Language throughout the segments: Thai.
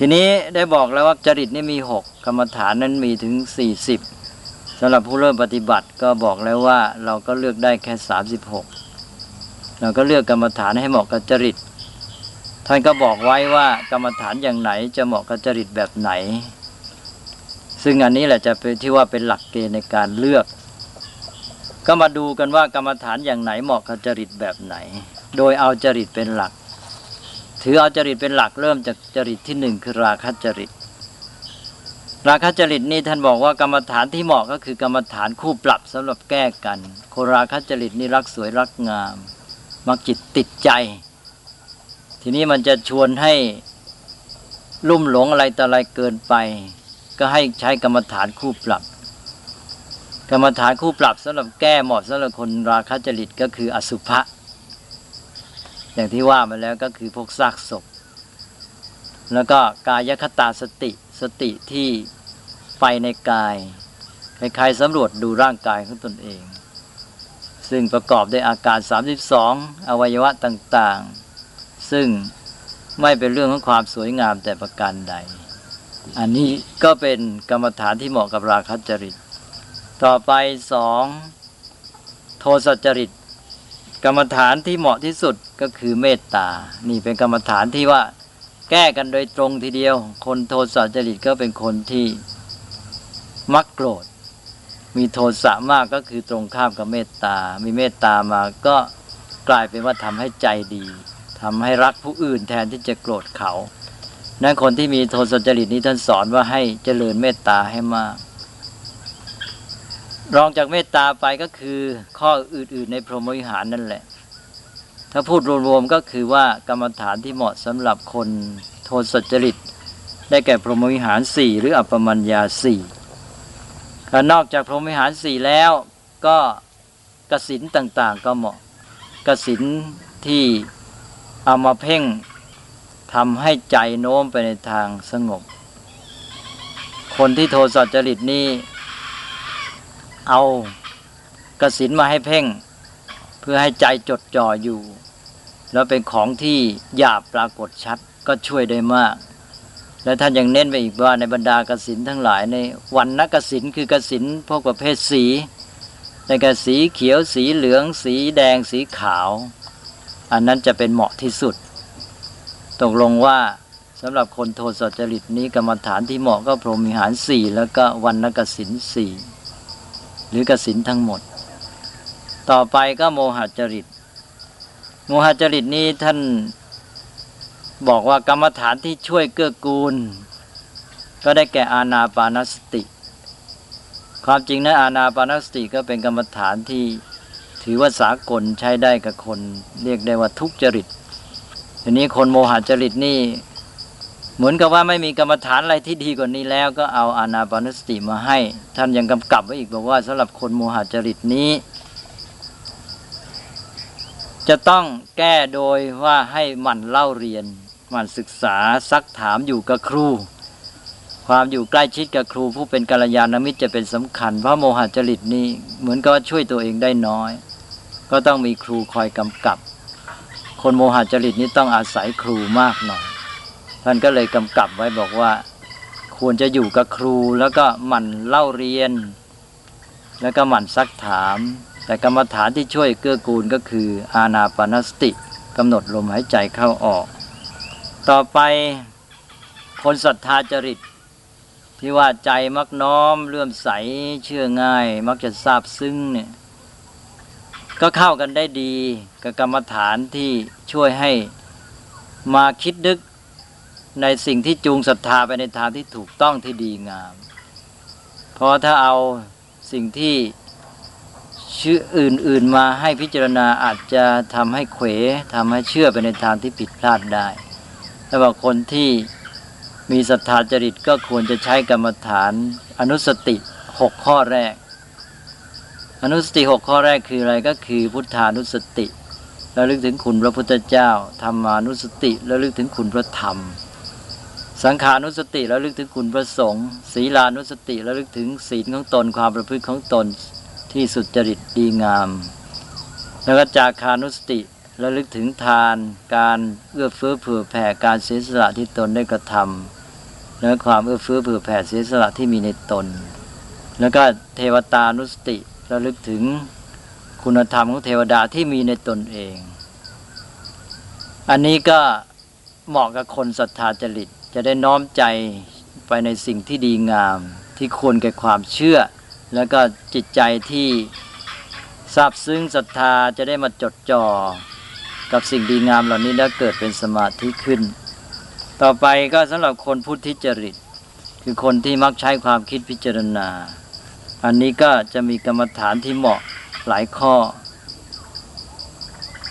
ทีนี้ได้บอกแล้วว่าจริตนี่มีหกกรรมฐานนั้นมีถึงสี่สิบสำหรับผู้เริ่มปฏิบัติก็บอกแล้วว่าเราก็เลือกได้แค่สามสิบหกเราก็เลือกกรรมฐานให้เหมาะกับจริต ท่านก็บอกไว้ว่ากรรมฐานอย่างไหนจะเหมาะกับจริตแบบไหน ซึ่งอันนี้แหละจะเป็นที่ว่าเป็นหลักเกณฑ์ในการเลือก ก็มาดูกันว่ากรรมฐานอย่างไหนเหมาะกับจริตแบบไหน โดยเอาจริตเป็นหลัก ถือเอาจริตเป็นหลักเริ่มจากจริตที่หนึ่งคือราคะจริต ราคะจริตนี่ท่านบอกว่ากรรมฐานที่เหมาะก็คือกรรมฐานคู่ปรับสำหรับแก้กันโคราคะจริตนี่รักสวยรักงาม มักจิตติดใจ ทีนี้มันจะชวนให้ลุ่มหลงอะไรต่ออะไรเกินไป ก็ให้ใช้กรรมฐานคู่ปรับ กรรมฐานคู่ปรับสำหรับแก้เหมาะสำหรับคนราคะจริตก็คืออสุภะ อย่างที่ว่ามาแล้วก็คือพวกซากศพ แล้วก็กายคตาสติสติที่ไปในกายคล้ายๆสำรวจดูร่างกายของตนเอง ซึ่งประกอบด้วยอาการ 32 อวัยวะต่างๆ ซึ่งไม่เป็นเรื่องของความสวยงามแต่ประการใด อันนี้ก็เป็นกรรมฐานที่เหมาะกับราคะจริต ต่อไปสองโทสจริต กรรมฐานที่เหมาะที่สุดก็คือเมตตา นี่เป็นกรรมฐานที่ว่าแก้กันโดยตรงทีเดียว คนโทสะจริตก็เป็นคนที่มักโกรธ มีโทสะมากก็คือตรงข้ามกับเมตตา มีเมตตามาก็กลายเป็นว่าทำให้ใจดีทำให้รักผู้อื่นแทนที่จะโกรธเขา นั้นคนที่มีโทสะจริตนี้ท่านสอนว่าให้เจริญเมตตาให้มาก รองจากเมตตาไปก็คือข้ออื่น ๆ ในพรหมวิหารนั่นแหละ ถ้าพูดรวมๆก็คือว่ากรรมฐานที่เหมาะสำหรับคนโทสจริต ได้แก่พรหมวิหารสี่หรืออัปปมัญญาสี่ก็นอกจากพรหมวิหารสี่แล้วก็กสินต่างๆ ก็เหมาะกสินที่เอามาเพ่งทำให้ใจโน้มไปในทางสงบ คนที่โทสจริตนี้ เอากสินมาให้เพ่ง เพื่อให้ใจจดจ่ออยู่ แล้วเป็นของที่หยาบปรากฏชัดก็ช่วยได้มาก และท่านยังเน้นไปอีกว่าในบรรดากสินทั้งหลายในวันนักสินคือกสินพวกประเภทสีในกสีเขียวสีเหลือง สีแดงสีขาว อันนั้นจะเป็นเหมาะที่สุด ตกลงว่าสำหรับคนโทสจริตนี้กรรมฐานที่เหมาะก็พรหมิหารสี่แล้วก็วันนักสินสี่ หรือกสินทั้งหมด ต่อไปก็โมหจริต โมหจริตนี้ท่านบอกว่ากรรมฐานที่ช่วยเกื้อกูล ก็ได้แก่อาณาปานสติ ความจริงนะอาณาปานสติก็เป็นกรรมฐานที่ถือว่าสากลใช้ได้กับคน เรียกได้ว่าทุกจริตทีนี้คนโมหจริตนี่ เหมือนกับว่าไม่มีกรรมฐานอะไรที่ดีกว่านี้แล้ว ก็เอาอานาปานสติมาให้ ท่านยังกำกับไว้อีกบอกว่าสำหรับคนโมหจริตนี้ จะต้องแก้โดยว่าให้หมั่นเล่าเรียนหมั่นศึกษาซักถามอยู่กับครู ความอยู่ใกล้ชิดกับครูผู้เป็นกัลยาณมิตรจะเป็นสำคัญเพราะโมหจริตนี้เหมือนกับช่วยตัวเองได้น้อย ก็ต้องมีครูคอยกำกับ คนโมหจริตนี้ต้องอาศัยครูมากหน่อย ท่านก็เลยกำกับไว้บอกว่า ควรจะอยู่กับครูแล้วก็หมั่นเล่าเรียน แล้วก็หมั่นซักถาม แต่กรรมฐานที่ช่วยเกื้อกูลก็คือ อาณาปานสติกำหนดลมหายใจเข้าออก ต่อไปคนศรัทธาจริต ที่ว่าใจมักน้อมเลื่อมใสเชื่อง่าย มักจะทราบซึ้งเนี่ยก็เข้ากันได้ดีกับกรรมฐานที่ช่วยให้มาคิดดึก ในสิ่งที่จูงศรัทธาไปในทางที่ถูกต้องที่ดีงาม เพราะถ้าเอาสิ่งที่ชื่ออื่น ๆมาให้พิจารณาอาจจะทำให้เขวทำให้เชื่อไปในทางที่ผิดพลาดได้แต่ว่าคนที่มีศรัทธาจริตก็ควรจะใช้กรรมฐาน อนุสติหกข้อแรก อนุสติหกข้อแรกคืออะไรก็คือพุทธานุสติระลึกถึงคุณพระพุทธเจ้าธรรมานุสติระลึกถึงคุณพระธรรม สังขานุสติแล้วลึกถึงคุณพระสงฆ์ศีลานุสติแล้วลึกถึงศีลของตนความประพฤติของตนที่สุจริตดีงาม แล้วก็จาคานุสติแล้วลึกถึงทาน การเอื้อเฟื้อเผื่อแผ่การเสียสละที่ตนได้กระทแล้วความเอื้อเฟื้อเผื่อแผ่เสียสละที่มีในตน แล้วก็เทวตานุสติระลึกถึงคุณธรรมของเทวดาที่มีในตนเอง อันนี้ก็เหมาะกับคนศรัทธาจริต จะได้น้อมใจไปในสิ่งที่ดีงามที่ควรแก่ความเชื่อ แล้วก็จิตใจที่ซาบซึ้งศรัทธาจะได้มาจดจ่อกับสิ่งดีงามเหล่านี้แล้วเกิดเป็นสมาธิขึ้น ต่อไปก็สำหรับคนพุทธิจริต คือคนที่มักใช้ความคิดพิจารณา อันนี้ก็จะมีกรรมฐานที่เหมาะหลายข้อ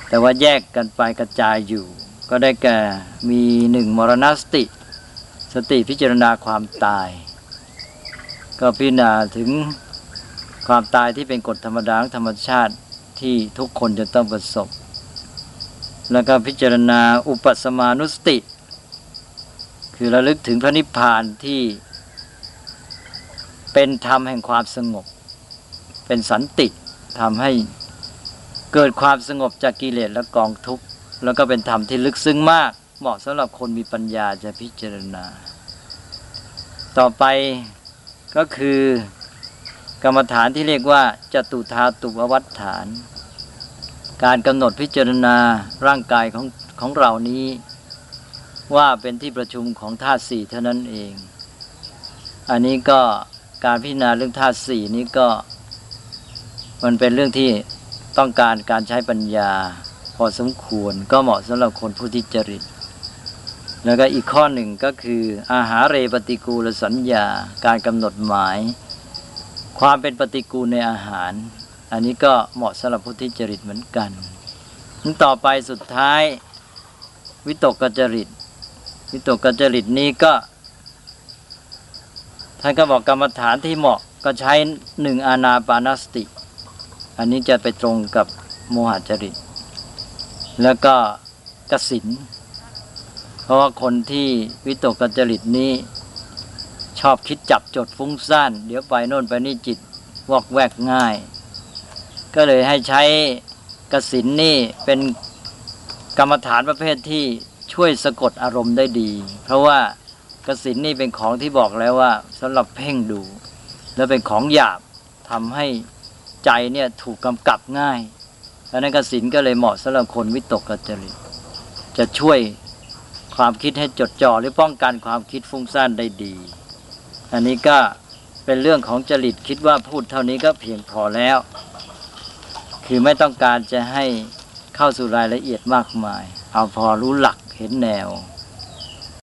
แต่ว่าแยกกันไปกระจายอยู่ ก็ได้แก่มีหนึ่งมรณสติ สติพิจารณาความตาย ก็พิจารณาถึงความตายที่เป็นกฎธรรมดาธรรมชาติที่ทุกคนจะต้องประสบ แล้วก็พิจารณาอุปสมานุสติ คือระลึกถึงพระนิพพานที่เป็นธรรมแห่งความสงบ เป็นสันติทำให้เกิดความสงบจากกิเลสและกองทุกข์ แล้วก็เป็นธรรมที่ลึกซึ้งมาก เหมาะสำหรับคนมีปัญญาจะพิจารณา ต่อไปก็คือกรรมฐานที่เรียกว่าจตุธาตุววัฏฐาน การกำหนดพิจารณาร่างกายของของเรานี้ ว่าเป็นที่ประชุมของธาตุสี่เท่านั้นเอง อันนี้ก็การพิจารณาเรื่องธาตุสี่นี้ก็มันเป็นเรื่องที่ต้องการการใช้ปัญญา พอสมควรก็เหมาะสำหรับคนผู้ที่จริต แล้วก็อีกข้อหนึ่งก็คือ อาหารเรปฏิกูลสัญญา การกำหนดหมาย ความเป็นปฏิกูลในอาหาร อันนี้ก็เหมาะสำหรับผู้ที่จริตเหมือนกันต่อไปสุดท้าย วิตกกจริต วิตกกจริตนี้ก็ท่านก็บอกกรรมฐานที่เหมาะก็ใช้หนึ่งอานาปานสติ อันนี้จะไปตรงกับโมหจริต แล้วก็กสิน เพราะว่าคนที่วิตกกจริตนี้ ชอบคิดจับจดฟุ้งซ่าน เดี๋ยวไปโน่นไปนี่จิตวอกแวกง่าย ก็เลยให้ใช้กสินนี่เป็นกรรมฐานประเภทที่ช่วยสะกดอารมณ์ได้ดี เพราะว่ากสินนี่เป็นของที่บอกแล้วว่าสำหรับเพ่งดู แล้วเป็นของหยาบทำให้ใจเนี่ยถูกกำกับง่ายดังนั้นกสินก็เลยเหมาะสำหรับคนวิตกกจริตจะช่วย ความคิดให้จดจ่อหรือป้องกันความคิดฟุ้งซ่านได้ดี อันนี้ก็เป็นเรื่องของจริตคิดว่าพูดเท่านี้ก็เพียงพอแล้ว คือไม่ต้องการจะให้เข้าสู่รายละเอียดมากมาย เอาพอรู้หลักเห็นแนว